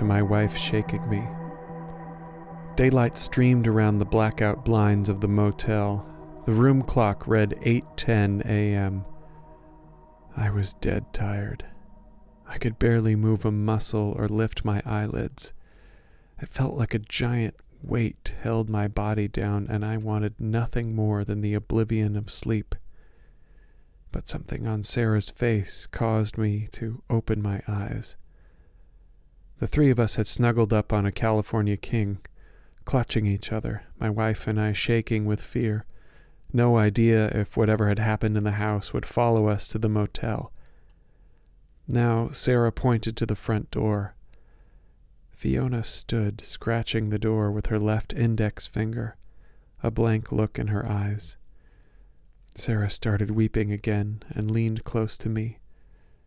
to my wife shaking me. Daylight streamed around the blackout blinds of the motel. The room clock read 8:10 a.m. I was dead tired. I could barely move a muscle or lift my eyelids. It felt like a giant weight held my body down, and I wanted nothing more than the oblivion of sleep. But something on Sarah's face caused me to open my eyes. The three of us had snuggled up on a California king, clutching each other, my wife and I shaking with fear. No idea if whatever had happened in the house would follow us to the motel. Now Sarah pointed to the front door. Fiona stood, scratching the door with her left index finger, a blank look in her eyes. Sarah started weeping again and leaned close to me.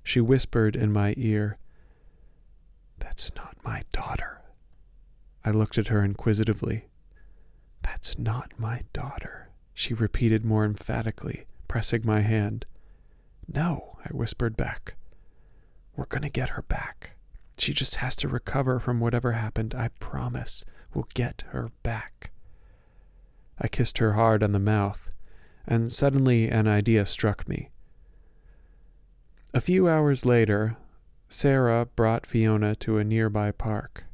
She whispered in my ear, That's not my daughter. I looked at her inquisitively. That's not my daughter, she repeated more emphatically, pressing my hand. No, I whispered back. We're going to get her back. She just has to recover from whatever happened. I promise we'll get her back. I kissed her hard on the mouth, and suddenly an idea struck me. A few hours later, Sarah brought Fiona to a nearby park.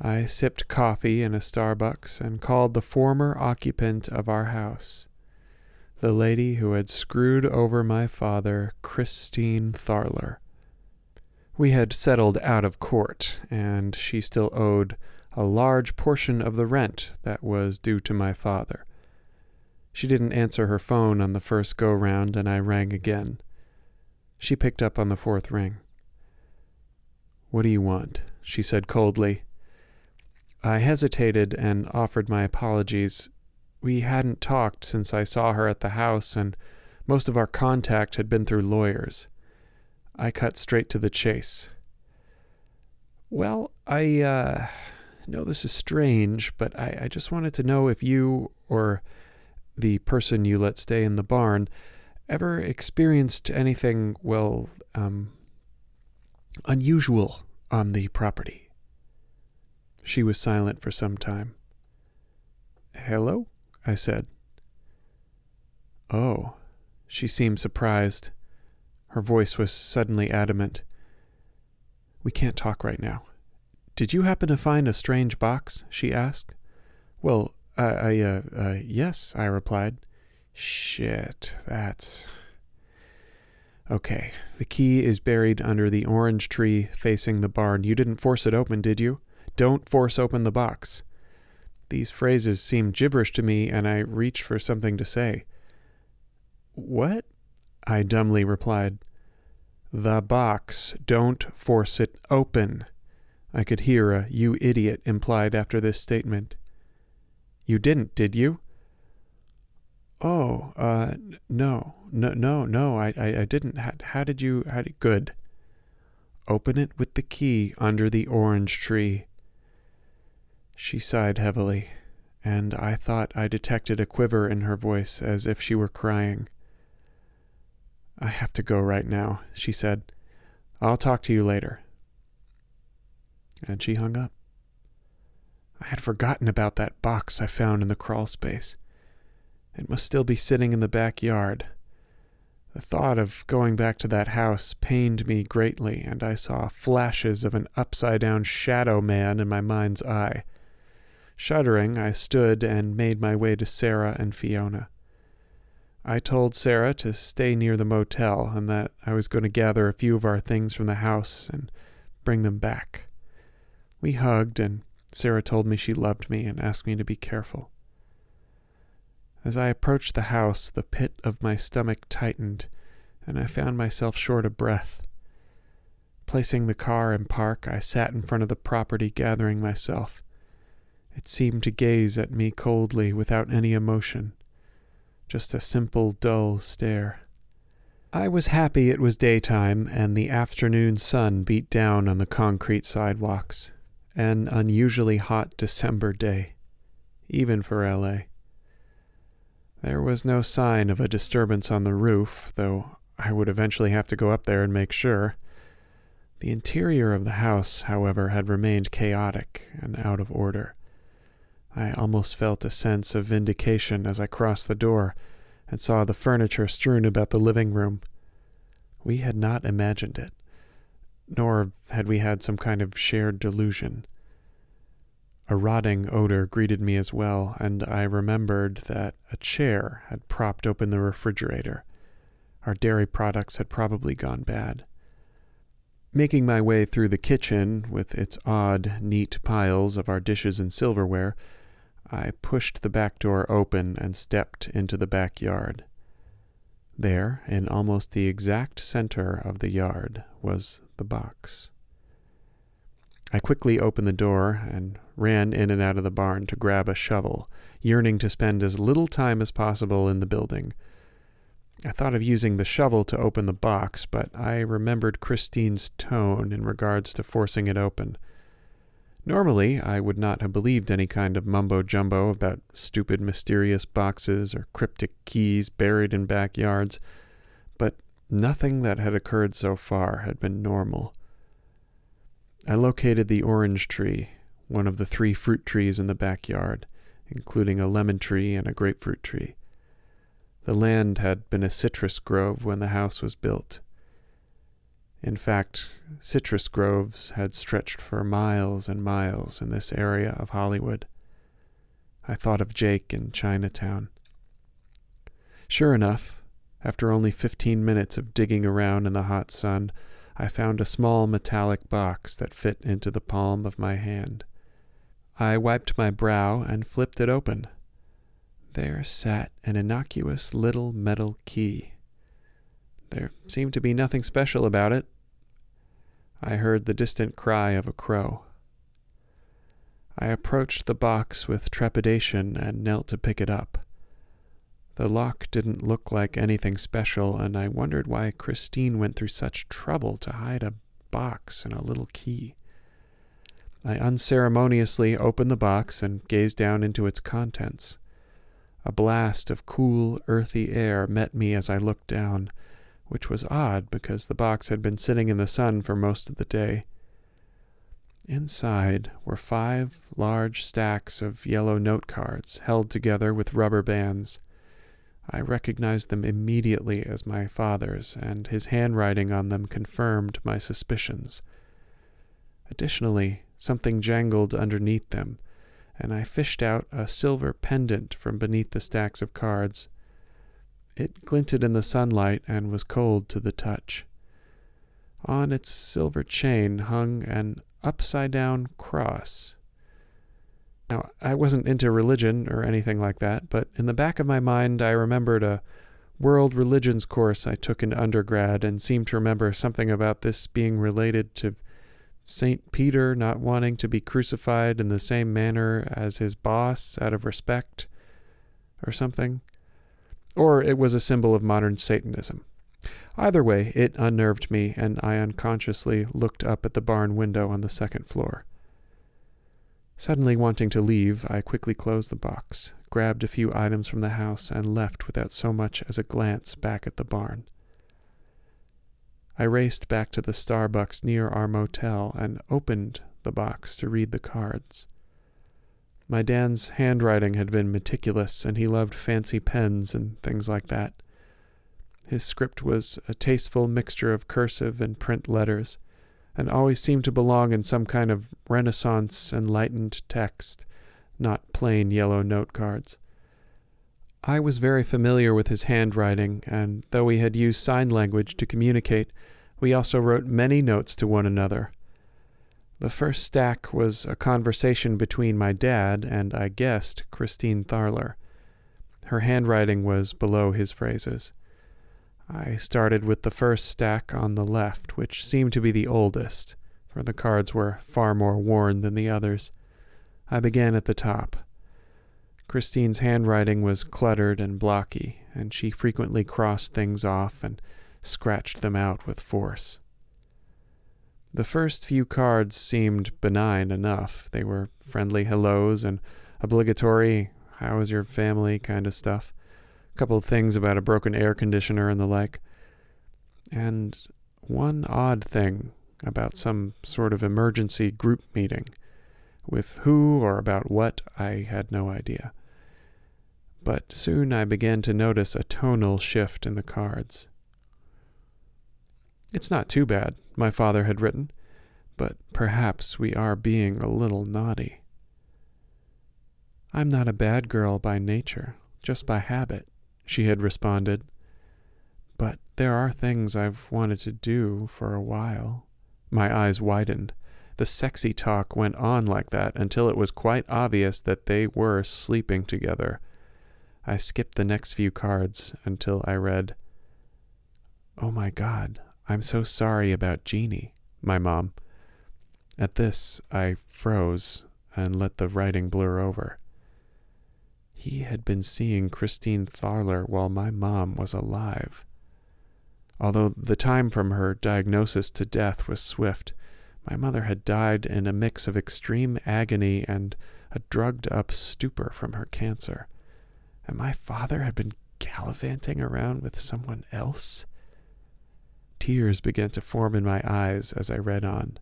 I sipped coffee in a Starbucks and called the former occupant of our house, the lady who had screwed over my father, Christine Tharler. We had settled out of court, and she still owed a large portion of the rent that was due to my father. She didn't answer her phone on the first go round, and I rang again. She picked up on the fourth ring. What do you want? she said coldly. I hesitated and offered my apologies. We hadn't talked since I saw her at the house, and most of our contact had been through lawyers. I cut straight to the chase. Well, I uh, know this is strange, but I, I just wanted to know if you or the person you let stay in the barn ever experienced anything, well, um, unusual on the property. She was silent for some time. Hello? I said. Oh, she seemed surprised. Her voice was suddenly adamant. We can't talk right now. Did you happen to find a strange box? she asked. Well, I, I uh, uh, yes, I replied. Shit, that's. Okay, the key is buried under the orange tree facing the barn. You didn't force it open, did you? Don't force open the box. These phrases seemed gibberish to me, and I reached for something to say. What? I dumbly replied, The box. Don't force it open. I could hear a you idiot implied after this statement. You didn't, did you? Oh, uh, no, no, no, no, I, I, I didn't. How, how did you, how did, good. Open it with the key under the orange tree. She sighed heavily, and I thought I detected a quiver in her voice as if she were crying. I have to go right now, she said. I'll talk to you later. And she hung up. I had forgotten about that box I found in the crawl space. It must still be sitting in the backyard. The thought of going back to that house pained me greatly, and I saw flashes of an upside down shadow man in my mind's eye. Shuddering, I stood and made my way to Sarah and Fiona. I told Sarah to stay near the motel and that I was going to gather a few of our things from the house and bring them back. We hugged, and Sarah told me she loved me and asked me to be careful. As I approached the house, the pit of my stomach tightened, and I found myself short of breath. Placing the car in park, I sat in front of the property, gathering myself. It seemed to gaze at me coldly, without any emotion just a simple, dull stare. I was happy it was daytime and the afternoon sun beat down on the concrete sidewalks. An unusually hot December day, even for LA. There was no sign of a disturbance on the roof, though I would eventually have to go up there and make sure. The interior of the house, however, had remained chaotic and out of order. I almost felt a sense of vindication as I crossed the door and saw the furniture strewn about the living room. We had not imagined it, nor had we had some kind of shared delusion. A rotting odor greeted me as well, and I remembered that a chair had propped open the refrigerator. Our dairy products had probably gone bad. Making my way through the kitchen, with its odd, neat piles of our dishes and silverware, I pushed the back door open and stepped into the backyard. There, in almost the exact center of the yard, was the box. I quickly opened the door and ran in and out of the barn to grab a shovel, yearning to spend as little time as possible in the building. I thought of using the shovel to open the box, but I remembered Christine's tone in regards to forcing it open. Normally, I would not have believed any kind of mumbo jumbo about stupid, mysterious boxes or cryptic keys buried in backyards, but nothing that had occurred so far had been normal. I located the orange tree, one of the three fruit trees in the backyard, including a lemon tree and a grapefruit tree. The land had been a citrus grove when the house was built. In fact, citrus groves had stretched for miles and miles in this area of Hollywood. I thought of Jake in Chinatown. Sure enough, after only fifteen minutes of digging around in the hot sun, I found a small metallic box that fit into the palm of my hand. I wiped my brow and flipped it open. There sat an innocuous little metal key. There seemed to be nothing special about it, I heard the distant cry of a crow. I approached the box with trepidation and knelt to pick it up. The lock didn't look like anything special, and I wondered why Christine went through such trouble to hide a box and a little key. I unceremoniously opened the box and gazed down into its contents. A blast of cool, earthy air met me as I looked down, which was odd because the box had been sitting in the sun for most of the day. Inside were five large stacks of yellow note cards held together with rubber bands. I recognized them immediately as my father's, and his handwriting on them confirmed my suspicions. Additionally, something jangled underneath them, and I fished out a silver pendant from beneath the stacks of cards. It glinted in the sunlight and was cold to the touch. On its silver chain hung an upside down cross. Now, I wasn't into religion or anything like that, but in the back of my mind, I remembered a world religions course I took in undergrad and seemed to remember something about this being related to St. Peter not wanting to be crucified in the same manner as his boss out of respect or something or it was a symbol of modern Satanism. Either way, it unnerved me, and I unconsciously looked up at the barn window on the second floor. Suddenly wanting to leave, I quickly closed the box, grabbed a few items from the house, and left without so much as a glance back at the barn. I raced back to the Starbucks near our motel and opened the box to read the cards. My Dan's handwriting had been meticulous, and he loved fancy pens and things like that. His script was a tasteful mixture of cursive and print letters, and always seemed to belong in some kind of Renaissance enlightened text, not plain yellow note cards. I was very familiar with his handwriting, and though we had used sign language to communicate, we also wrote many notes to one another. The first stack was a conversation between my dad and, I guessed, Christine Tharler. Her handwriting was below his phrases. I started with the first stack on the left, which seemed to be the oldest, for the cards were far more worn than the others. I began at the top. Christine's handwriting was cluttered and blocky, and she frequently crossed things off and scratched them out with force. The first few cards seemed benign enough. They were friendly hellos and obligatory, how is your family kind of stuff. A couple of things about a broken air conditioner and the like. And one odd thing about some sort of emergency group meeting. With who or about what, I had no idea. But soon I began to notice a tonal shift in the cards. It's not too bad, my father had written, but perhaps we are being a little naughty. I'm not a bad girl by nature, just by habit, she had responded. But there are things I've wanted to do for a while. My eyes widened. The sexy talk went on like that until it was quite obvious that they were sleeping together. I skipped the next few cards until I read, Oh my God, I'm so sorry about Jeannie, my mom. At this, I froze and let the writing blur over. He had been seeing Christine Tharler while my mom was alive. Although the time from her diagnosis to death was swift, my mother had died in a mix of extreme agony and a drugged up stupor from her cancer. And my father had been gallivanting around with someone else? Tears began to form in my eyes as I read on.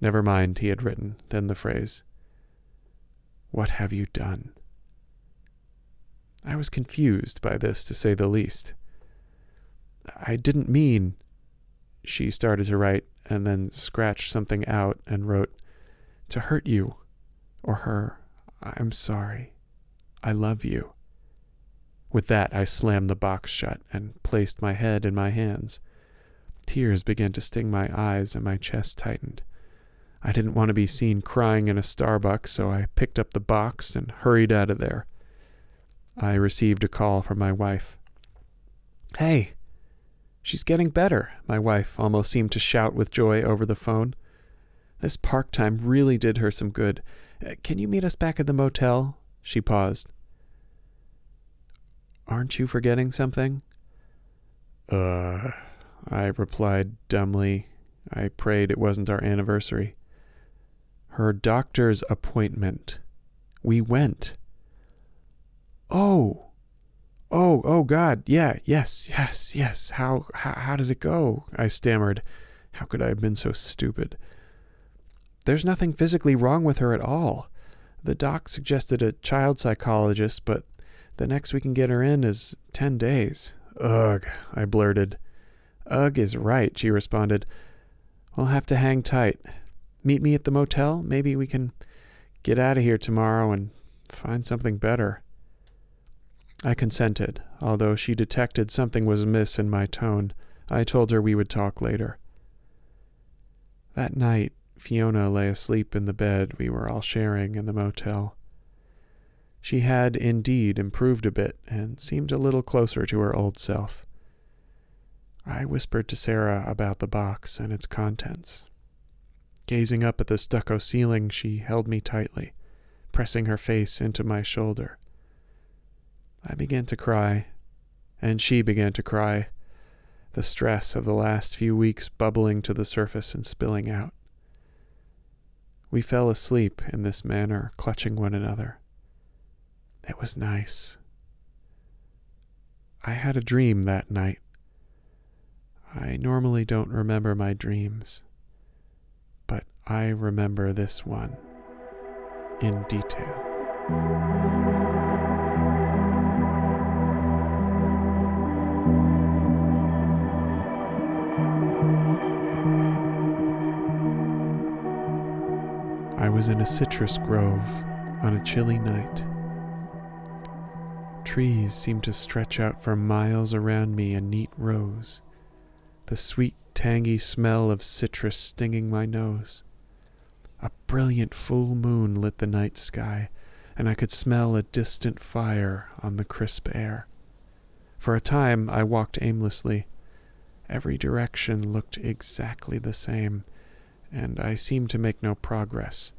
Never mind, he had written, then the phrase, What have you done? I was confused by this, to say the least. I didn't mean. She started to write and then scratched something out and wrote, To hurt you or her. I'm sorry. I love you. With that, I slammed the box shut and placed my head in my hands. Tears began to sting my eyes and my chest tightened. I didn't want to be seen crying in a Starbucks, so I picked up the box and hurried out of there. I received a call from my wife. Hey, she's getting better, my wife almost seemed to shout with joy over the phone. This park time really did her some good. Uh, can you meet us back at the motel? She paused. Aren't you forgetting something? Uh, I replied dumbly. I prayed it wasn't our anniversary. Her doctor's appointment. We went. Oh, oh, oh, God, yeah, yes, yes, yes. How, how, how did it go? I stammered. How could I have been so stupid? There's nothing physically wrong with her at all. The doc suggested a child psychologist, but the next we can get her in is ten days. Ugh, I blurted. Ugh is right, she responded. We'll have to hang tight. Meet me at the motel? Maybe we can get out of here tomorrow and find something better. I consented, although she detected something was amiss in my tone. I told her we would talk later. That night, Fiona lay asleep in the bed we were all sharing in the motel. She had indeed improved a bit and seemed a little closer to her old self. I whispered to Sarah about the box and its contents. Gazing up at the stucco ceiling, she held me tightly, pressing her face into my shoulder. I began to cry, and she began to cry, the stress of the last few weeks bubbling to the surface and spilling out. We fell asleep in this manner, clutching one another. It was nice. I had a dream that night. I normally don't remember my dreams, but I remember this one in detail. I was in a citrus grove on a chilly night. Trees seemed to stretch out for miles around me in neat rows, the sweet, tangy smell of citrus stinging my nose. A brilliant full moon lit the night sky, and I could smell a distant fire on the crisp air. For a time I walked aimlessly. Every direction looked exactly the same and I seemed to make no progress.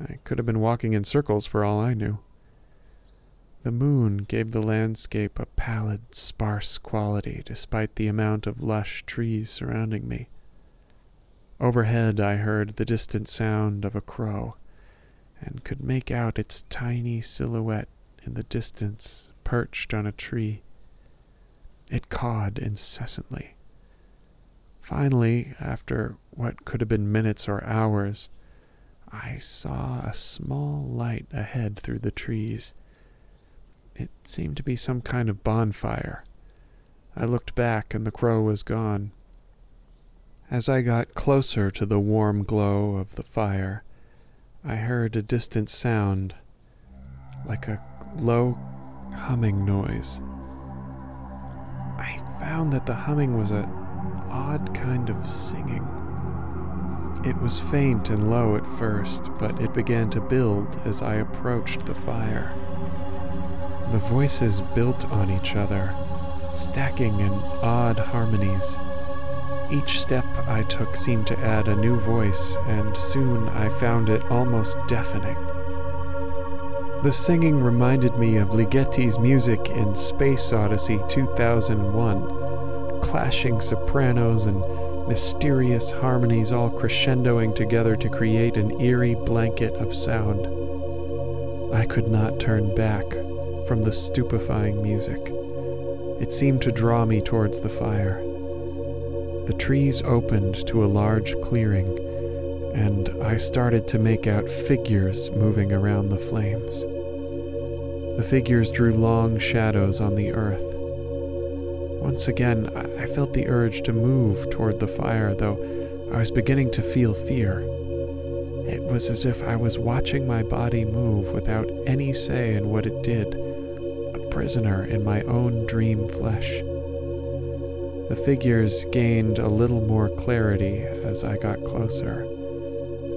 I could have been walking in circles for all I knew. The moon gave the landscape a pallid, sparse quality despite the amount of lush trees surrounding me. Overhead, I heard the distant sound of a crow and could make out its tiny silhouette in the distance perched on a tree. It cawed incessantly. Finally, after what could have been minutes or hours, I saw a small light ahead through the trees. It seemed to be some kind of bonfire. I looked back and the crow was gone. As I got closer to the warm glow of the fire, I heard a distant sound, like a low humming noise. I found that the humming was an odd kind of singing. It was faint and low at first, but it began to build as I approached the fire. The voices built on each other, stacking in odd harmonies. Each step I took seemed to add a new voice, and soon I found it almost deafening. The singing reminded me of Ligeti's music in Space Odyssey 2001, clashing sopranos and mysterious harmonies all crescendoing together to create an eerie blanket of sound. I could not turn back from the stupefying music. It seemed to draw me towards the fire. The trees opened to a large clearing, and I started to make out figures moving around the flames. The figures drew long shadows on the earth. Once again, I felt the urge to move toward the fire, though I was beginning to feel fear. It was as if I was watching my body move without any say in what it did, a prisoner in my own dream flesh. The figures gained a little more clarity as I got closer,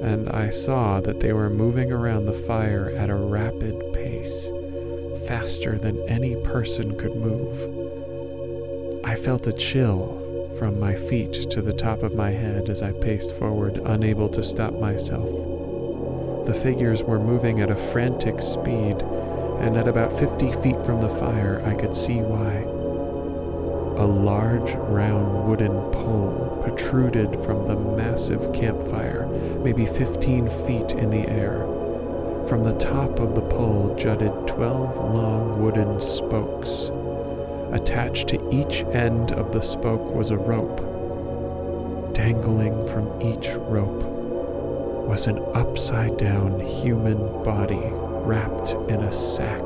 and I saw that they were moving around the fire at a rapid pace, faster than any person could move. I felt a chill from my feet to the top of my head as I paced forward, unable to stop myself. The figures were moving at a frantic speed, and at about 50 feet from the fire, I could see why. A large, round wooden pole protruded from the massive campfire, maybe 15 feet in the air. From the top of the pole jutted 12 long wooden spokes. Attached to each end of the spoke was a rope. Dangling from each rope was an upside down human body wrapped in a sack.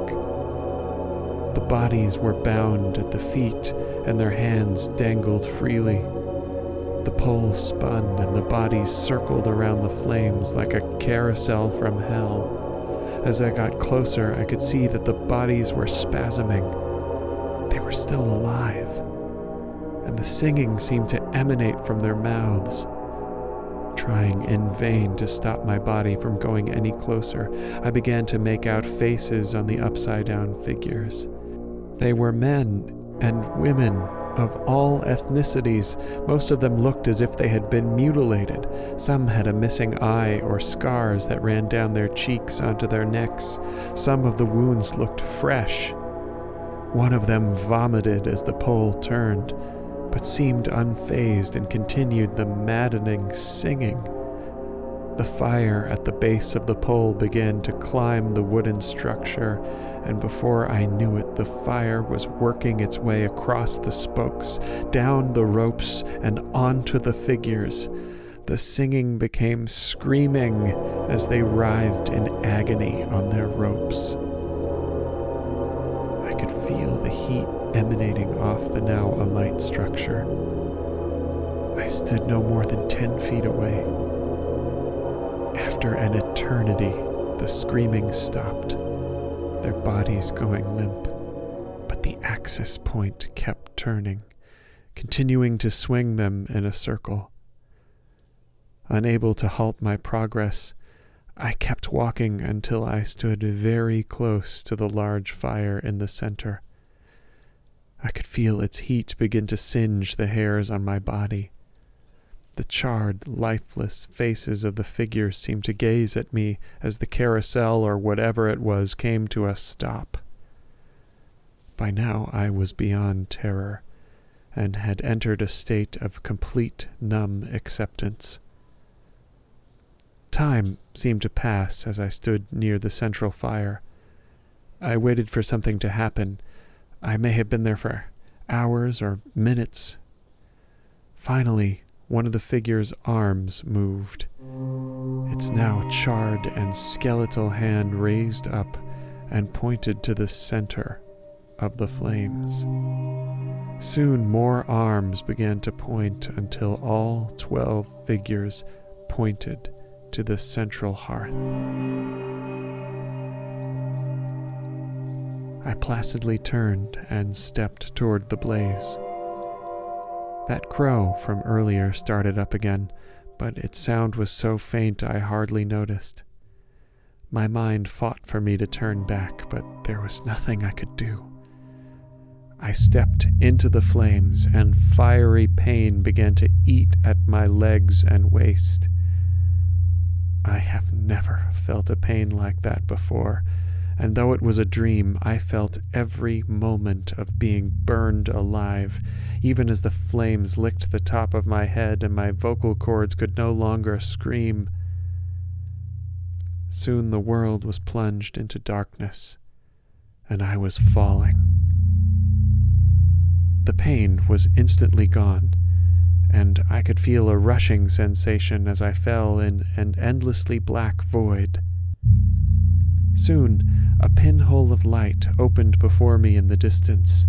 The bodies were bound at the feet, and their hands dangled freely. The pole spun, and the bodies circled around the flames like a carousel from hell. As I got closer, I could see that the bodies were spasming. They were still alive, and the singing seemed to emanate from their mouths. Trying in vain to stop my body from going any closer, I began to make out faces on the upside down figures. They were men and women of all ethnicities. Most of them looked as if they had been mutilated. Some had a missing eye or scars that ran down their cheeks onto their necks. Some of the wounds looked fresh. One of them vomited as the pole turned, but seemed unfazed and continued the maddening singing. The fire at the base of the pole began to climb the wooden structure, and before I knew it, the fire was working its way across the spokes, down the ropes, and onto the figures. The singing became screaming as they writhed in agony on their ropes. I could feel the heat emanating off the now alight structure. I stood no more than ten feet away. After an eternity, the screaming stopped, their bodies going limp, but the axis point kept turning, continuing to swing them in a circle. Unable to halt my progress, I kept walking until I stood very close to the large fire in the center. I could feel its heat begin to singe the hairs on my body. The charred, lifeless faces of the figures seemed to gaze at me as the carousel or whatever it was came to a stop. By now I was beyond terror and had entered a state of complete numb acceptance. Time seemed to pass as I stood near the central fire. I waited for something to happen. I may have been there for hours or minutes. Finally, one of the figure's arms moved. Its now charred and skeletal hand raised up and pointed to the center of the flames. Soon more arms began to point until all twelve figures pointed to the central hearth. I placidly turned and stepped toward the blaze. That crow from earlier started up again, but its sound was so faint I hardly noticed. My mind fought for me to turn back, but there was nothing I could do. I stepped into the flames, and fiery pain began to eat at my legs and waist. I have never felt a pain like that before, and though it was a dream, I felt every moment of being burned alive, even as the flames licked the top of my head and my vocal cords could no longer scream. Soon the world was plunged into darkness, and I was falling. The pain was instantly gone, and I could feel a rushing sensation as I fell in an endlessly black void. Soon, a pinhole of light opened before me in the distance.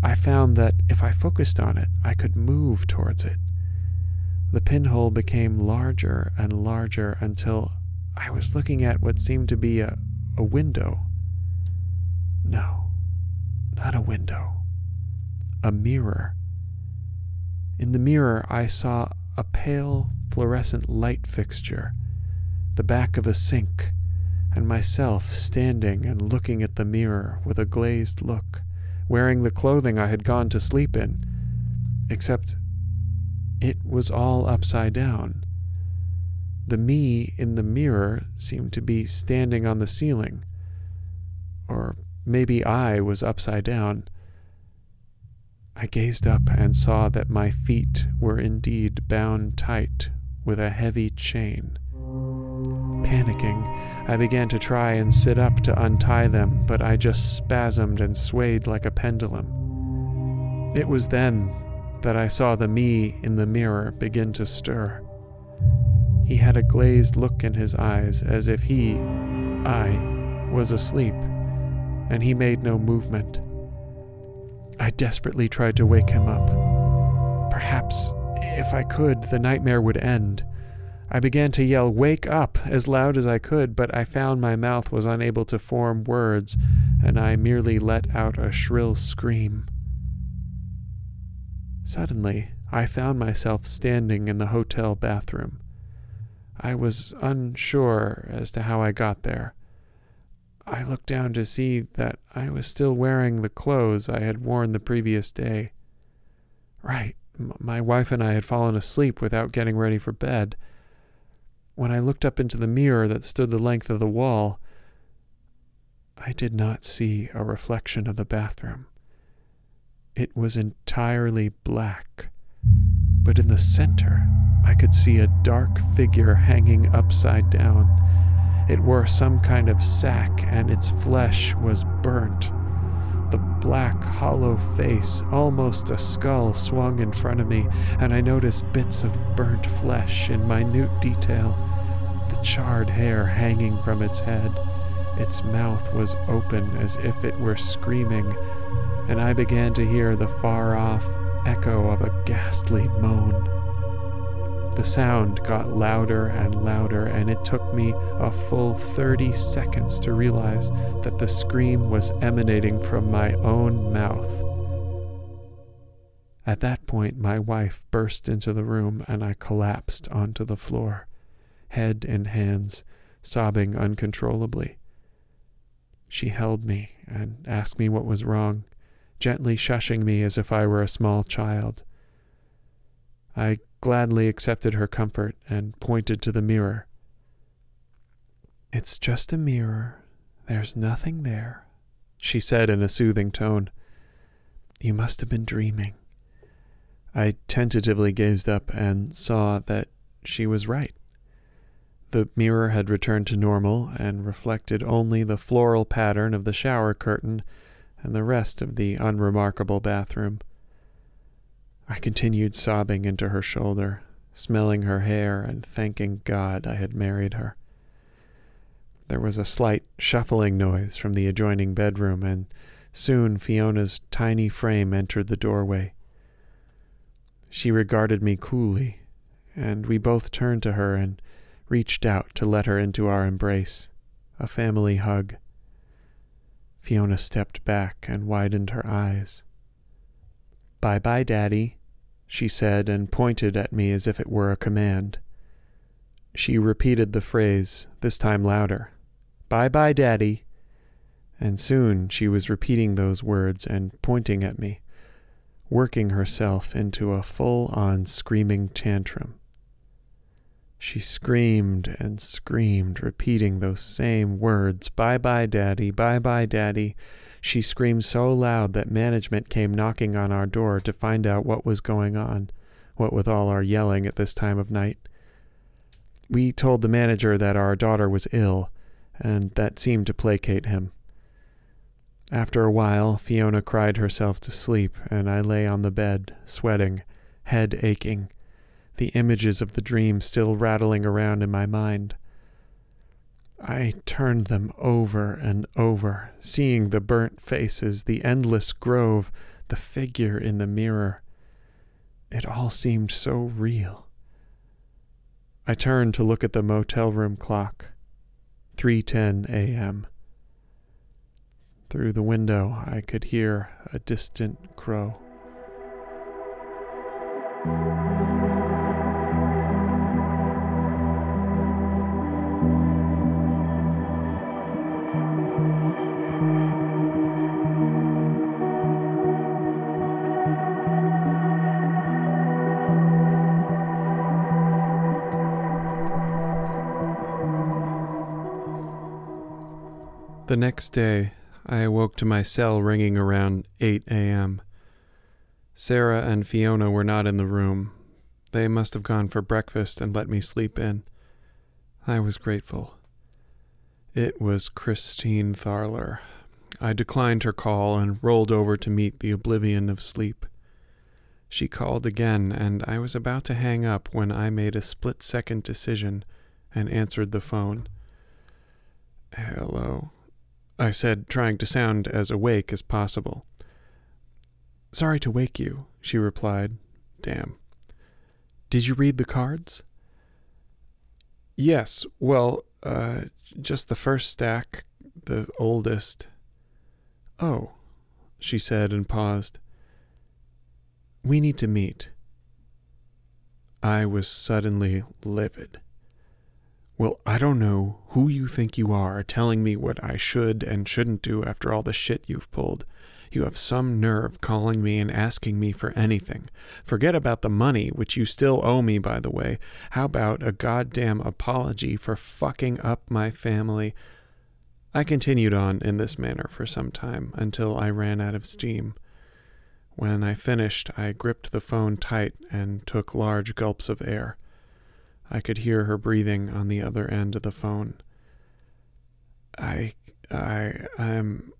I found that if I focused on it, I could move towards it. The pinhole became larger and larger until I was looking at what seemed to be a, a window. No, not a window, a mirror. In the mirror, I saw a pale fluorescent light fixture, the back of a sink, and myself standing and looking at the mirror with a glazed look, wearing the clothing I had gone to sleep in, except it was all upside down. The me in the mirror seemed to be standing on the ceiling. Or maybe I was upside down. I gazed up and saw that my feet were indeed bound tight with a heavy chain. Panicking, I began to try and sit up to untie them, but I just spasmed and swayed like a pendulum. It was then that I saw the me in the mirror begin to stir. He had a glazed look in his eyes as if he, I, was asleep, and he made no movement. I desperately tried to wake him up. Perhaps, if I could, the nightmare would end. I began to yell, Wake up! as loud as I could, but I found my mouth was unable to form words, and I merely let out a shrill scream. Suddenly, I found myself standing in the hotel bathroom. I was unsure as to how I got there. I looked down to see that I was still wearing the clothes I had worn the previous day. Right, m- my wife and I had fallen asleep without getting ready for bed. When I looked up into the mirror that stood the length of the wall, I did not see a reflection of the bathroom. It was entirely black, but in the center I could see a dark figure hanging upside down. It wore some kind of sack, and its flesh was burnt. The black, hollow face, almost a skull, swung in front of me, and I noticed bits of burnt flesh in minute detail. The charred hair hanging from its head. Its mouth was open as if it were screaming, and I began to hear the far off echo of a ghastly moan. The sound got louder and louder, and it took me a full 30 seconds to realize that the scream was emanating from my own mouth. At that point, my wife burst into the room, and I collapsed onto the floor, head in hands, sobbing uncontrollably. She held me and asked me what was wrong, gently shushing me as if I were a small child. I gladly accepted her comfort and pointed to the mirror. It's just a mirror. There's nothing there, she said in a soothing tone. You must have been dreaming. I tentatively gazed up and saw that she was right. The mirror had returned to normal and reflected only the floral pattern of the shower curtain and the rest of the unremarkable bathroom. I continued sobbing into her shoulder, smelling her hair and thanking God I had married her. There was a slight shuffling noise from the adjoining bedroom, and soon Fiona's tiny frame entered the doorway. She regarded me coolly, and we both turned to her and reached out to let her into our embrace, a family hug. Fiona stepped back and widened her eyes. Bye bye, Daddy, she said and pointed at me as if it were a command. She repeated the phrase, this time louder Bye bye, Daddy. And soon she was repeating those words and pointing at me, working herself into a full on screaming tantrum. She screamed and screamed, repeating those same words Bye bye, Daddy, bye bye, Daddy. She screamed so loud that management came knocking on our door to find out what was going on, what with all our yelling at this time of night. We told the manager that our daughter was ill, and that seemed to placate him. After a while, Fiona cried herself to sleep, and I lay on the bed, sweating, head aching the images of the dream still rattling around in my mind. I turned them over and over, seeing the burnt faces, the endless grove, the figure in the mirror. It all seemed so real. I turned to look at the motel room clock. 3:10 a.m. Through the window I could hear a distant crow. The next day, I awoke to my cell ringing around 8 a.m. Sarah and Fiona were not in the room. They must have gone for breakfast and let me sleep in. I was grateful. It was Christine Tharler. I declined her call and rolled over to meet the oblivion of sleep. She called again, and I was about to hang up when I made a split second decision and answered the phone. Hello, I said, trying to sound as awake as possible. Sorry to wake you, she replied. Damn. Did you read the cards? Yes, well, uh, just the first stack, the oldest. Oh, she said and paused. We need to meet. I was suddenly livid. Well, I don't know who you think you are telling me what I should and shouldn't do after all the shit you've pulled. You have some nerve calling me and asking me for anything. Forget about the money, which you still owe me, by the way. How about a goddamn apology for fucking up my family? I continued on in this manner for some time until I ran out of steam. When I finished, I gripped the phone tight and took large gulps of air. I could hear her breathing on the other end of the phone. I, I, I'm.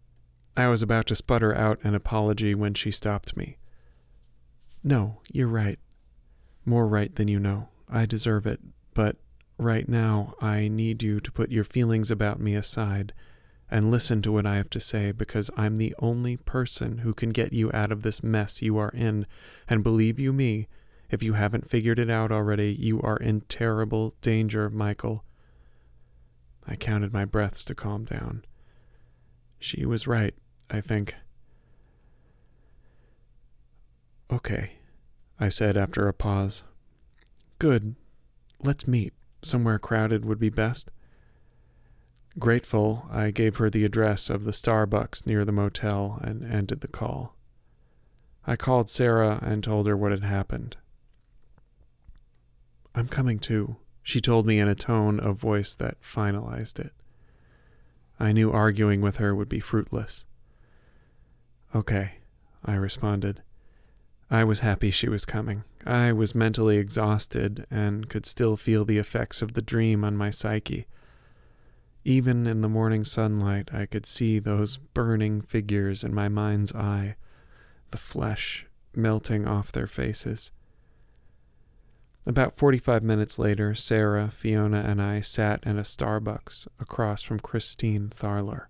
I was about to sputter out an apology when she stopped me. No, you're right. More right than you know. I deserve it. But right now, I need you to put your feelings about me aside and listen to what I have to say because I'm the only person who can get you out of this mess you are in. And believe you me, if you haven't figured it out already, you are in terrible danger, Michael. I counted my breaths to calm down. She was right, I think. Okay, I said after a pause. Good. Let's meet. Somewhere crowded would be best. Grateful, I gave her the address of the Starbucks near the motel and ended the call. I called Sarah and told her what had happened. I'm coming too, she told me in a tone of voice that finalized it. I knew arguing with her would be fruitless. Okay, I responded. I was happy she was coming. I was mentally exhausted and could still feel the effects of the dream on my psyche. Even in the morning sunlight, I could see those burning figures in my mind's eye, the flesh melting off their faces. About 45 minutes later, Sarah, Fiona, and I sat in a Starbucks across from Christine Tharler.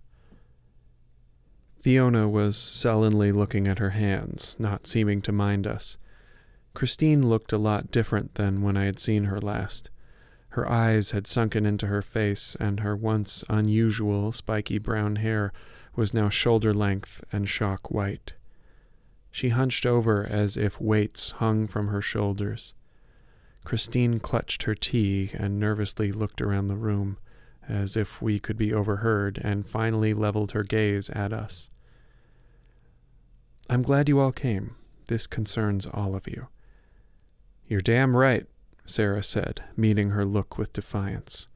Fiona was sullenly looking at her hands, not seeming to mind us. Christine looked a lot different than when I had seen her last. Her eyes had sunken into her face, and her once unusual spiky brown hair was now shoulder length and shock white. She hunched over as if weights hung from her shoulders. Christine clutched her tea and nervously looked around the room, as if we could be overheard, and finally leveled her gaze at us. I'm glad you all came. This concerns all of you. You're damn right, Sarah said, meeting her look with defiance.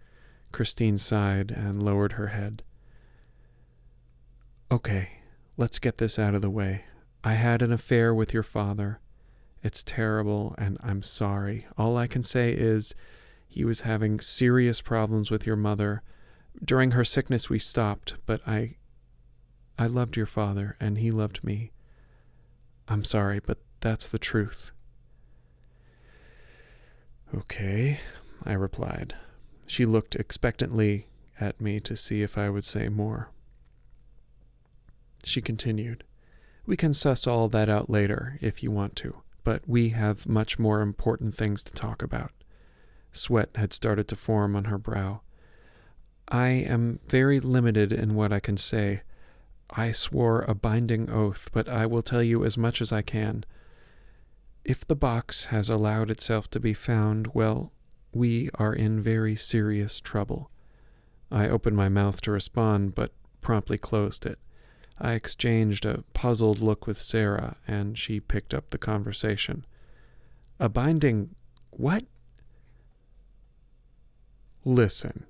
Christine sighed and lowered her head. Okay, let's get this out of the way. I had an affair with your father. It's terrible, and I'm sorry. All I can say is he was having serious problems with your mother. During her sickness, we stopped, but I. I loved your father, and he loved me. I'm sorry, but that's the truth. Okay, I replied. She looked expectantly at me to see if I would say more. She continued, We can suss all that out later if you want to, but we have much more important things to talk about. Sweat had started to form on her brow. I am very limited in what I can say. I swore a binding oath, but I will tell you as much as I can. If the box has allowed itself to be found, well, we are in very serious trouble. I opened my mouth to respond, but promptly closed it. I exchanged a puzzled look with Sarah, and she picked up the conversation. A binding. What? Listen,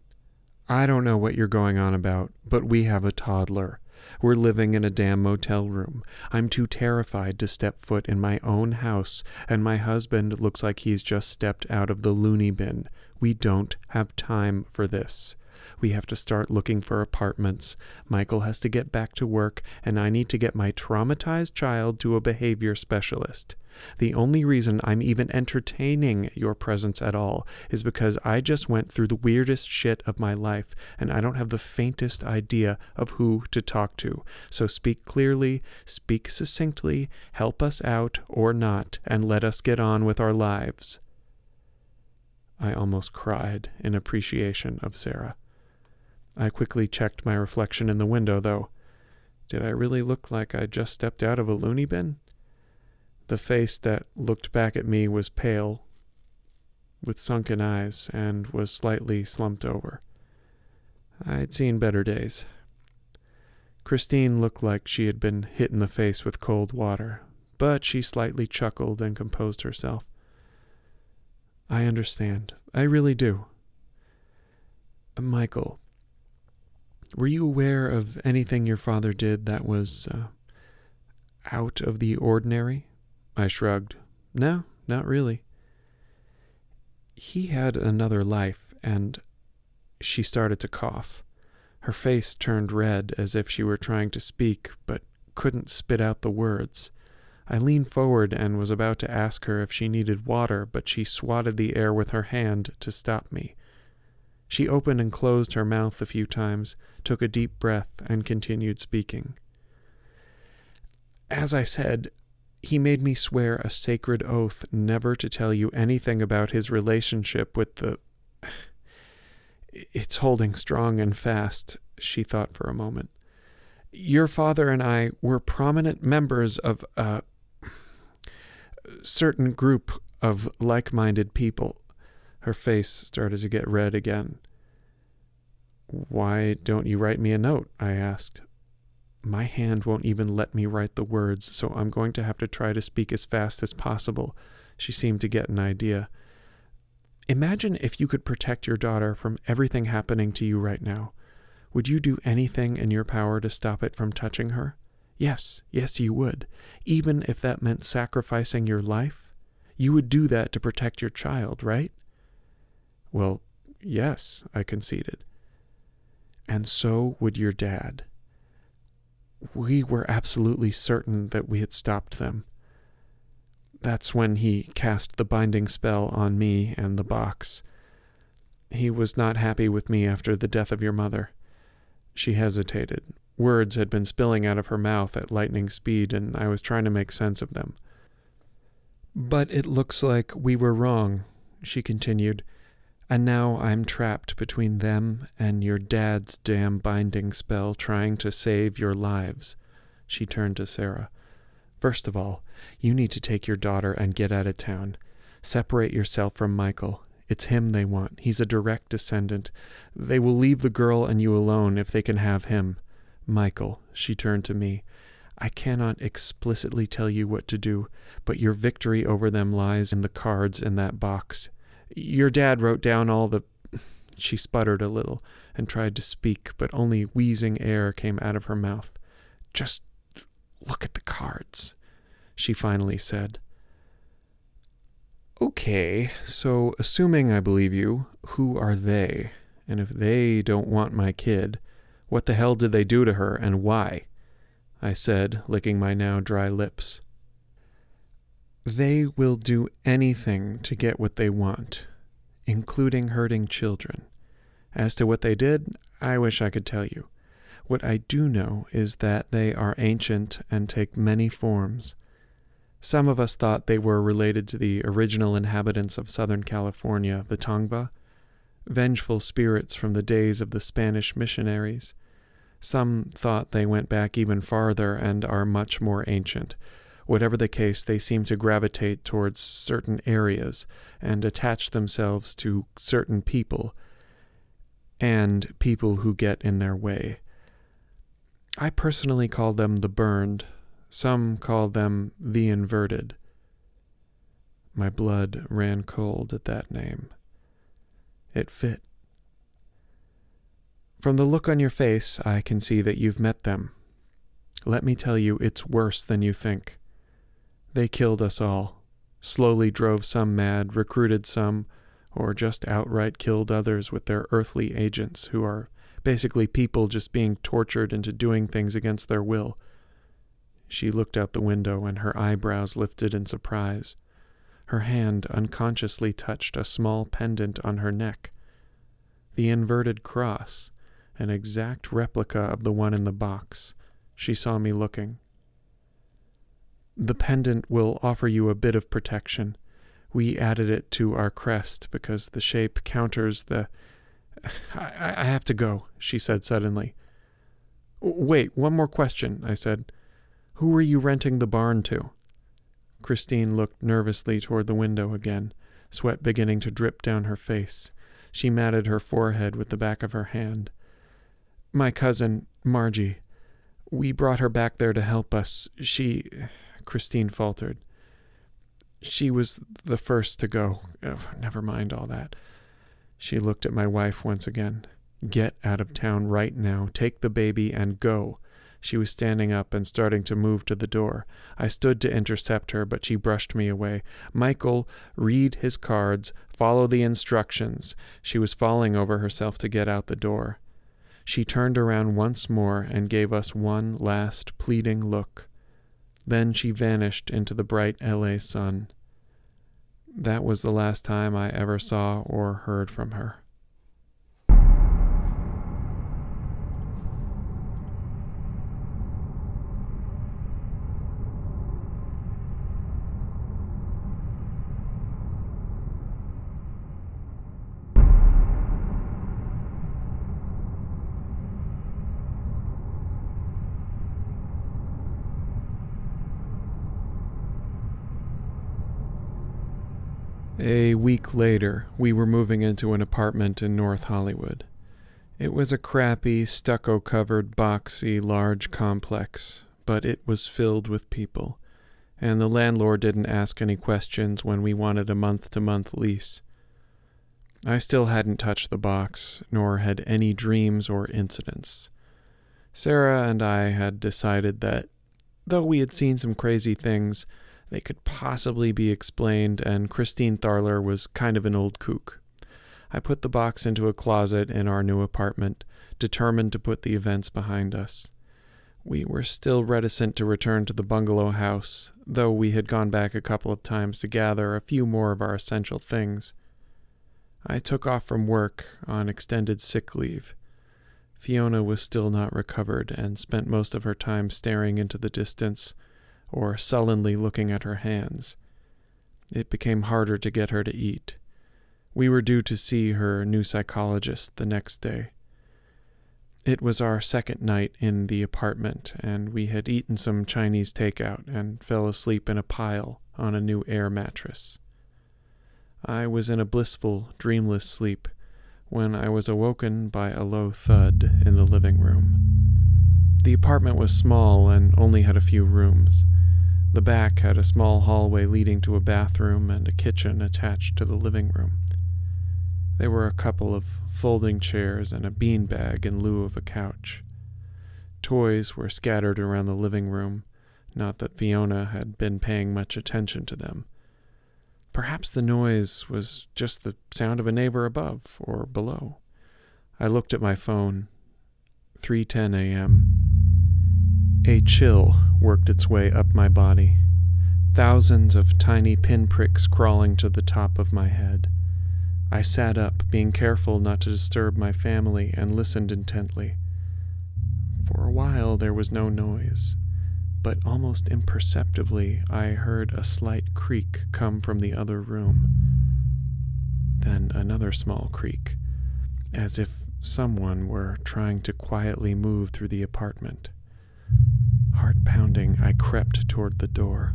I don't know what you're going on about, but we have a toddler. We're living in a damn motel room. I'm too terrified to step foot in my own house, and my husband looks like he's just stepped out of the loony bin. We don't have time for this. We have to start looking for apartments. Michael has to get back to work, and I need to get my traumatized child to a behavior specialist. The only reason I'm even entertaining your presence at all is because I just went through the weirdest shit of my life, and I don't have the faintest idea of who to talk to. So speak clearly, speak succinctly, help us out or not, and let us get on with our lives. I almost cried in appreciation of Sarah. I quickly checked my reflection in the window, though. Did I really look like I just stepped out of a loony bin? The face that looked back at me was pale, with sunken eyes, and was slightly slumped over. I'd seen better days. Christine looked like she had been hit in the face with cold water, but she slightly chuckled and composed herself. I understand. I really do. Michael, were you aware of anything your father did that was uh, out of the ordinary? I shrugged. No, not really. He had another life, and she started to cough. Her face turned red as if she were trying to speak, but couldn't spit out the words. I leaned forward and was about to ask her if she needed water, but she swatted the air with her hand to stop me. She opened and closed her mouth a few times, took a deep breath, and continued speaking. As I said, he made me swear a sacred oath never to tell you anything about his relationship with the. It's holding strong and fast, she thought for a moment. Your father and I were prominent members of a certain group of like minded people. Her face started to get red again. Why don't you write me a note? I asked. My hand won't even let me write the words, so I'm going to have to try to speak as fast as possible. She seemed to get an idea. Imagine if you could protect your daughter from everything happening to you right now. Would you do anything in your power to stop it from touching her? Yes, yes, you would. Even if that meant sacrificing your life, you would do that to protect your child, right? Well, yes, I conceded. And so would your dad. We were absolutely certain that we had stopped them. That's when he cast the binding spell on me and the box. He was not happy with me after the death of your mother. She hesitated. Words had been spilling out of her mouth at lightning speed, and I was trying to make sense of them. But it looks like we were wrong, she continued, and now I'm trapped between them and your dad's damn binding spell trying to save your lives. She turned to Sarah. First of all, you need to take your daughter and get out of town. Separate yourself from Michael. It's him they want. He's a direct descendant. They will leave the girl and you alone if they can have him. Michael, she turned to me, I cannot explicitly tell you what to do, but your victory over them lies in the cards in that box. Your dad wrote down all the. She sputtered a little and tried to speak, but only wheezing air came out of her mouth. Just look at the cards, she finally said. Okay, so assuming I believe you, who are they? And if they don't want my kid, what the hell did they do to her and why? I said, licking my now dry lips. They will do anything to get what they want, including hurting children. As to what they did, I wish I could tell you. What I do know is that they are ancient and take many forms. Some of us thought they were related to the original inhabitants of Southern California, the Tongva, vengeful spirits from the days of the Spanish missionaries. Some thought they went back even farther and are much more ancient. Whatever the case, they seem to gravitate towards certain areas and attach themselves to certain people and people who get in their way. I personally call them the burned, some call them the inverted. My blood ran cold at that name. It fit. From the look on your face, I can see that you've met them. Let me tell you, it's worse than you think. They killed us all, slowly drove some mad, recruited some, or just outright killed others with their earthly agents, who are basically people just being tortured into doing things against their will. She looked out the window and her eyebrows lifted in surprise. Her hand unconsciously touched a small pendant on her neck. The inverted cross, an exact replica of the one in the box. She saw me looking. The pendant will offer you a bit of protection. We added it to our crest because the shape counters the. I, I have to go, she said suddenly. Wait, one more question, I said. Who were you renting the barn to? Christine looked nervously toward the window again, sweat beginning to drip down her face. She matted her forehead with the back of her hand. My cousin, Margie. We brought her back there to help us. She. Christine faltered. She was the first to go. Never mind all that. She looked at my wife once again. Get out of town right now. Take the baby and go. She was standing up and starting to move to the door. I stood to intercept her, but she brushed me away. Michael, read his cards, follow the instructions. She was falling over herself to get out the door. She turned around once more and gave us one last pleading look. Then she vanished into the bright LA sun. That was the last time I ever saw or heard from her. A week later, we were moving into an apartment in North Hollywood. It was a crappy, stucco covered, boxy, large complex, but it was filled with people, and the landlord didn't ask any questions when we wanted a month to month lease. I still hadn't touched the box, nor had any dreams or incidents. Sarah and I had decided that though we had seen some crazy things, they could possibly be explained, and Christine Tharler was kind of an old kook. I put the box into a closet in our new apartment, determined to put the events behind us. We were still reticent to return to the bungalow house, though we had gone back a couple of times to gather a few more of our essential things. I took off from work on extended sick leave. Fiona was still not recovered and spent most of her time staring into the distance or sullenly looking at her hands. It became harder to get her to eat. We were due to see her new psychologist the next day. It was our second night in the apartment, and we had eaten some Chinese takeout and fell asleep in a pile on a new air mattress. I was in a blissful, dreamless sleep when I was awoken by a low thud in the living room. The apartment was small and only had a few rooms. The back had a small hallway leading to a bathroom and a kitchen attached to the living room. There were a couple of folding chairs and a bean bag in lieu of a couch. Toys were scattered around the living room, not that Fiona had been paying much attention to them. Perhaps the noise was just the sound of a neighbor above or below. I looked at my phone. 3:10 a.m. A chill worked its way up my body. Thousands of tiny pinpricks crawling to the top of my head. I sat up, being careful not to disturb my family, and listened intently. For a while there was no noise but almost imperceptibly I heard a slight creak come from the other room. Then another small creak, as if someone were trying to quietly move through the apartment. Heart pounding, I crept toward the door.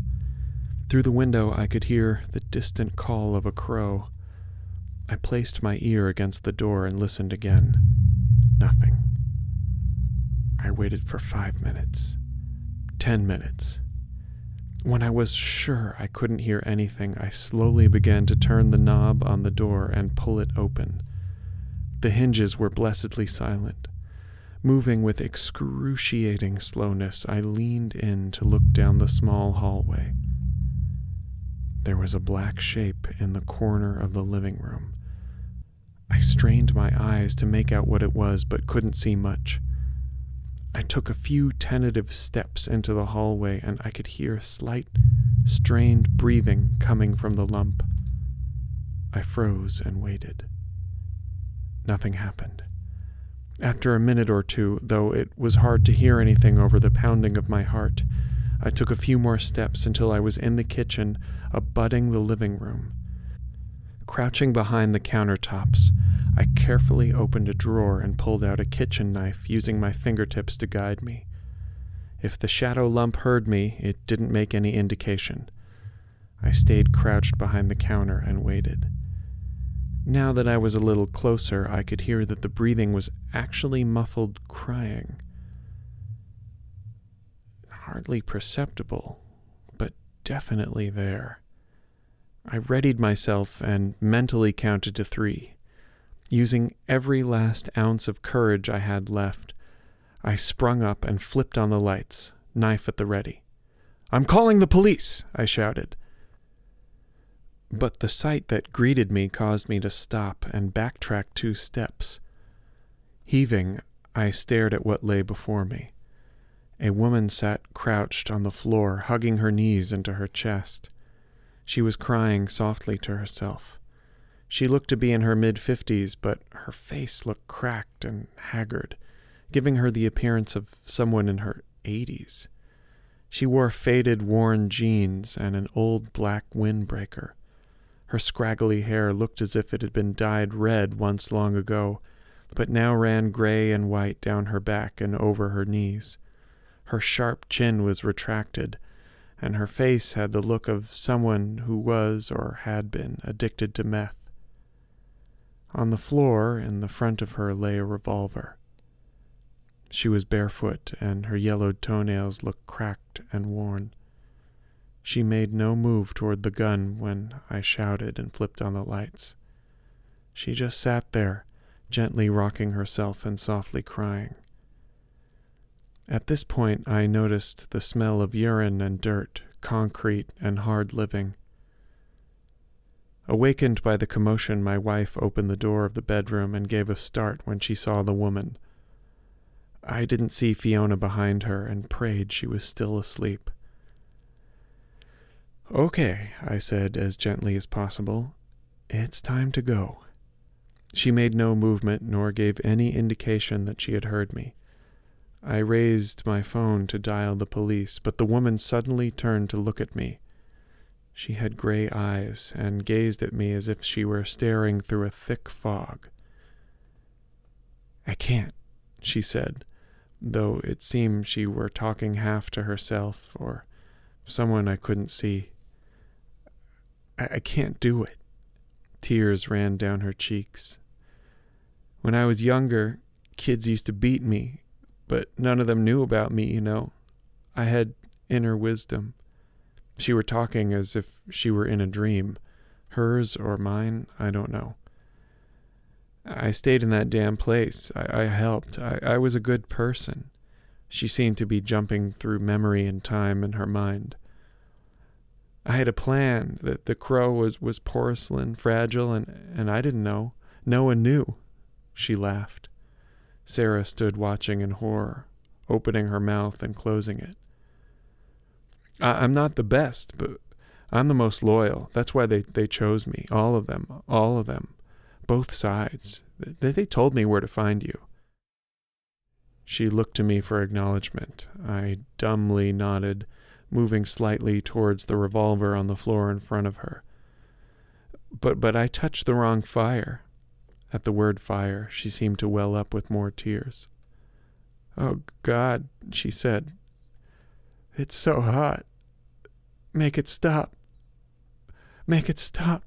Through the window, I could hear the distant call of a crow. I placed my ear against the door and listened again. Nothing. I waited for five minutes ten minutes. When I was sure I couldn't hear anything, I slowly began to turn the knob on the door and pull it open. The hinges were blessedly silent. Moving with excruciating slowness, I leaned in to look down the small hallway. There was a black shape in the corner of the living room. I strained my eyes to make out what it was, but couldn't see much. I took a few tentative steps into the hallway and I could hear a slight, strained breathing coming from the lump. I froze and waited. Nothing happened. After a minute or two, though it was hard to hear anything over the pounding of my heart, I took a few more steps until I was in the kitchen, abutting the living room. Crouching behind the countertops, I carefully opened a drawer and pulled out a kitchen knife, using my fingertips to guide me. If the shadow lump heard me, it didn't make any indication. I stayed crouched behind the counter and waited. Now that I was a little closer, I could hear that the breathing was actually muffled crying. Hardly perceptible, but definitely there. I readied myself and mentally counted to three. Using every last ounce of courage I had left, I sprung up and flipped on the lights, knife at the ready. I'm calling the police, I shouted. But the sight that greeted me caused me to stop and backtrack two steps. Heaving, I stared at what lay before me. A woman sat crouched on the floor, hugging her knees into her chest. She was crying softly to herself. She looked to be in her mid fifties, but her face looked cracked and haggard, giving her the appearance of someone in her eighties. She wore faded, worn jeans and an old black windbreaker. Her scraggly hair looked as if it had been dyed red once long ago, but now ran gray and white down her back and over her knees. Her sharp chin was retracted, and her face had the look of someone who was or had been addicted to meth. On the floor in the front of her lay a revolver. She was barefoot, and her yellowed toenails looked cracked and worn. She made no move toward the gun when I shouted and flipped on the lights. She just sat there, gently rocking herself and softly crying. At this point, I noticed the smell of urine and dirt, concrete and hard living. Awakened by the commotion, my wife opened the door of the bedroom and gave a start when she saw the woman. I didn't see Fiona behind her and prayed she was still asleep. Okay, I said as gently as possible. It's time to go. She made no movement nor gave any indication that she had heard me. I raised my phone to dial the police, but the woman suddenly turned to look at me. She had gray eyes and gazed at me as if she were staring through a thick fog. I can't, she said, though it seemed she were talking half to herself or someone I couldn't see. I, I can't do it. Tears ran down her cheeks. When I was younger, kids used to beat me, but none of them knew about me, you know. I had inner wisdom. She were talking as if she were in a dream. Hers or mine, I don't know. I stayed in that damn place. I, I helped. I, I was a good person. She seemed to be jumping through memory and time in her mind. I had a plan that the crow was, was porcelain, fragile, and, and I didn't know. No one knew. She laughed. Sarah stood watching in horror, opening her mouth and closing it. I, am not the best, but I'm the most loyal. That's why they, they chose me. All of them. All of them. Both sides. They, they told me where to find you. She looked to me for acknowledgement. I dumbly nodded, moving slightly towards the revolver on the floor in front of her. But but I touched the wrong fire. At the word fire, she seemed to well up with more tears. Oh God, she said. It's so hot. Make it stop. Make it stop.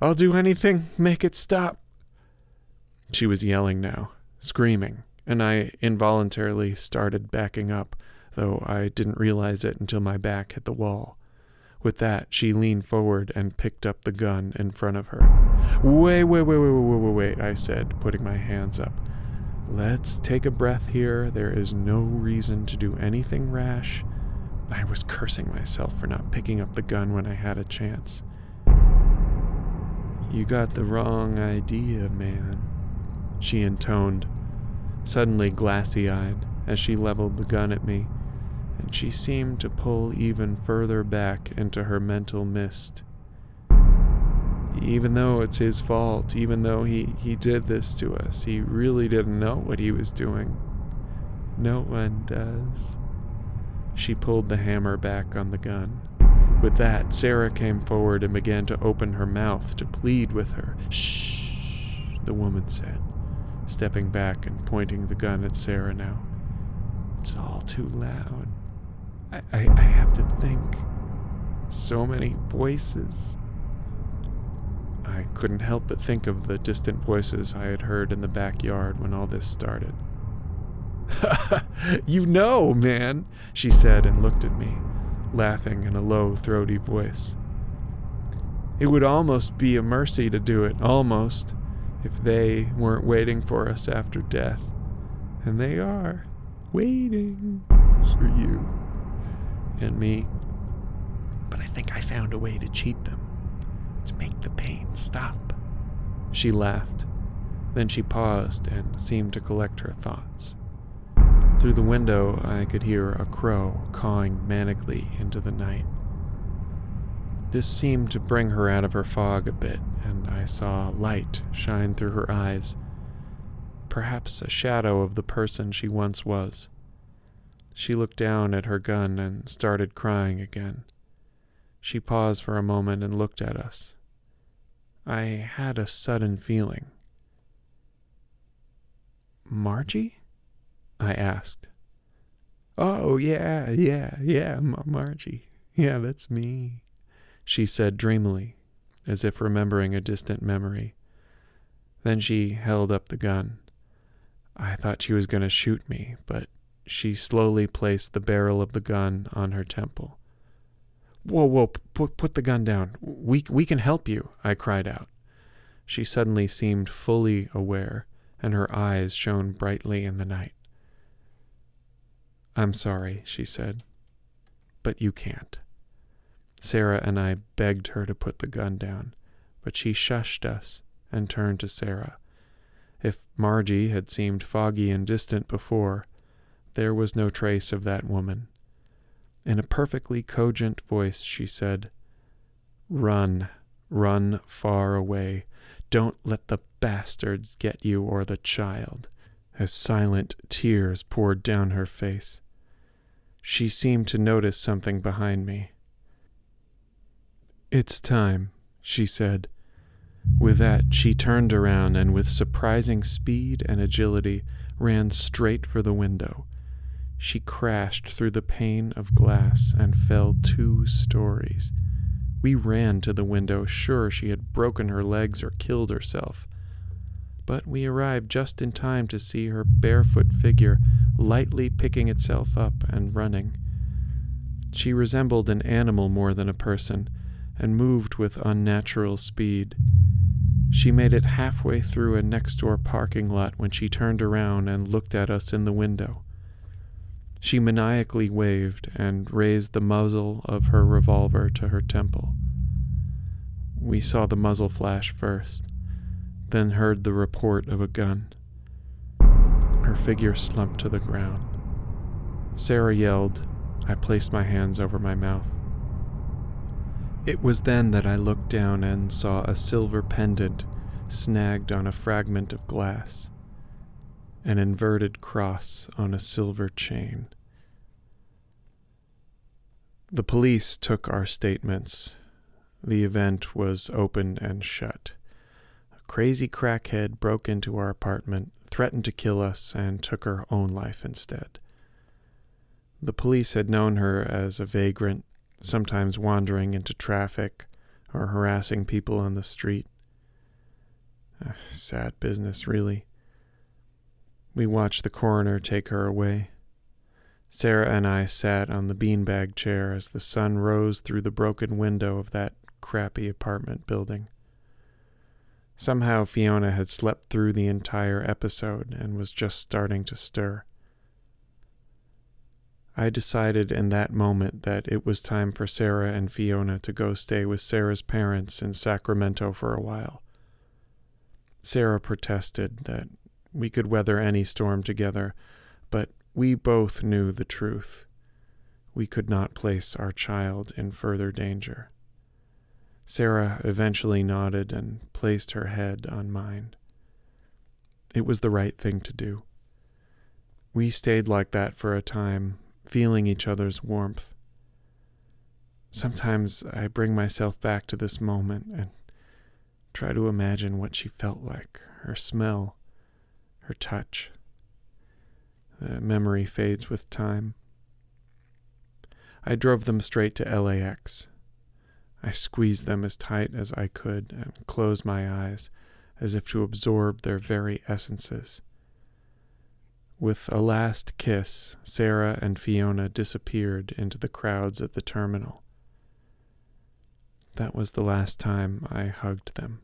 I'll do anything. Make it stop. She was yelling now, screaming, and I involuntarily started backing up, though I didn't realize it until my back hit the wall. With that, she leaned forward and picked up the gun in front of her. Wait, wait, wait, wait, wait, wait, wait, I said, putting my hands up. Let's take a breath here. There is no reason to do anything rash. I was cursing myself for not picking up the gun when I had a chance. You got the wrong idea, man, she intoned, suddenly glassy eyed as she leveled the gun at me and she seemed to pull even further back into her mental mist. Even though it's his fault, even though he, he did this to us, he really didn't know what he was doing. No one does. She pulled the hammer back on the gun. With that, Sarah came forward and began to open her mouth to plead with her. Shh, the woman said, stepping back and pointing the gun at Sarah now. It's all too loud. I, I, have to think. So many voices. I couldn't help but think of the distant voices I had heard in the backyard when all this started. you know, man, she said and looked at me, laughing in a low, throaty voice. It would almost be a mercy to do it, almost, if they weren't waiting for us after death. And they are waiting for you and me. But I think I found a way to cheat them, to make the pain stop. She laughed. Then she paused and seemed to collect her thoughts. Through the window, I could hear a crow cawing manically into the night. This seemed to bring her out of her fog a bit, and I saw light shine through her eyes, perhaps a shadow of the person she once was. She looked down at her gun and started crying again. She paused for a moment and looked at us. I had a sudden feeling. Margie? I asked. Oh, yeah, yeah, yeah, Margie. Yeah, that's me, she said dreamily, as if remembering a distant memory. Then she held up the gun. I thought she was going to shoot me, but she slowly placed the barrel of the gun on her temple. Whoa, whoa, put, put the gun down. We, we can help you, I cried out. She suddenly seemed fully aware, and her eyes shone brightly in the night. I'm sorry, she said, but you can't. Sarah and I begged her to put the gun down, but she shushed us and turned to Sarah. If Margie had seemed foggy and distant before, there was no trace of that woman. In a perfectly cogent voice, she said, Run, run far away. Don't let the bastards get you or the child. As silent tears poured down her face, she seemed to notice something behind me. It's time, she said. With that, she turned around and, with surprising speed and agility, ran straight for the window. She crashed through the pane of glass and fell two stories. We ran to the window, sure she had broken her legs or killed herself. But we arrived just in time to see her barefoot figure lightly picking itself up and running. She resembled an animal more than a person, and moved with unnatural speed. She made it halfway through a next door parking lot when she turned around and looked at us in the window. She maniacally waved and raised the muzzle of her revolver to her temple. We saw the muzzle flash first, then heard the report of a gun. Her figure slumped to the ground. Sarah yelled. I placed my hands over my mouth. It was then that I looked down and saw a silver pendant snagged on a fragment of glass an inverted cross on a silver chain. The police took our statements. The event was open and shut. A crazy crackhead broke into our apartment, threatened to kill us, and took her own life instead. The police had known her as a vagrant, sometimes wandering into traffic or harassing people on the street. Ah, sad business, really. We watched the coroner take her away. Sarah and I sat on the beanbag chair as the sun rose through the broken window of that crappy apartment building. Somehow Fiona had slept through the entire episode and was just starting to stir. I decided in that moment that it was time for Sarah and Fiona to go stay with Sarah's parents in Sacramento for a while. Sarah protested that we could weather any storm together, but we both knew the truth. We could not place our child in further danger. Sarah eventually nodded and placed her head on mine. It was the right thing to do. We stayed like that for a time, feeling each other's warmth. Sometimes I bring myself back to this moment and try to imagine what she felt like her smell, her touch. The memory fades with time. I drove them straight to LAX. I squeezed them as tight as I could and closed my eyes as if to absorb their very essences. With a last kiss, Sarah and Fiona disappeared into the crowds at the terminal. That was the last time I hugged them.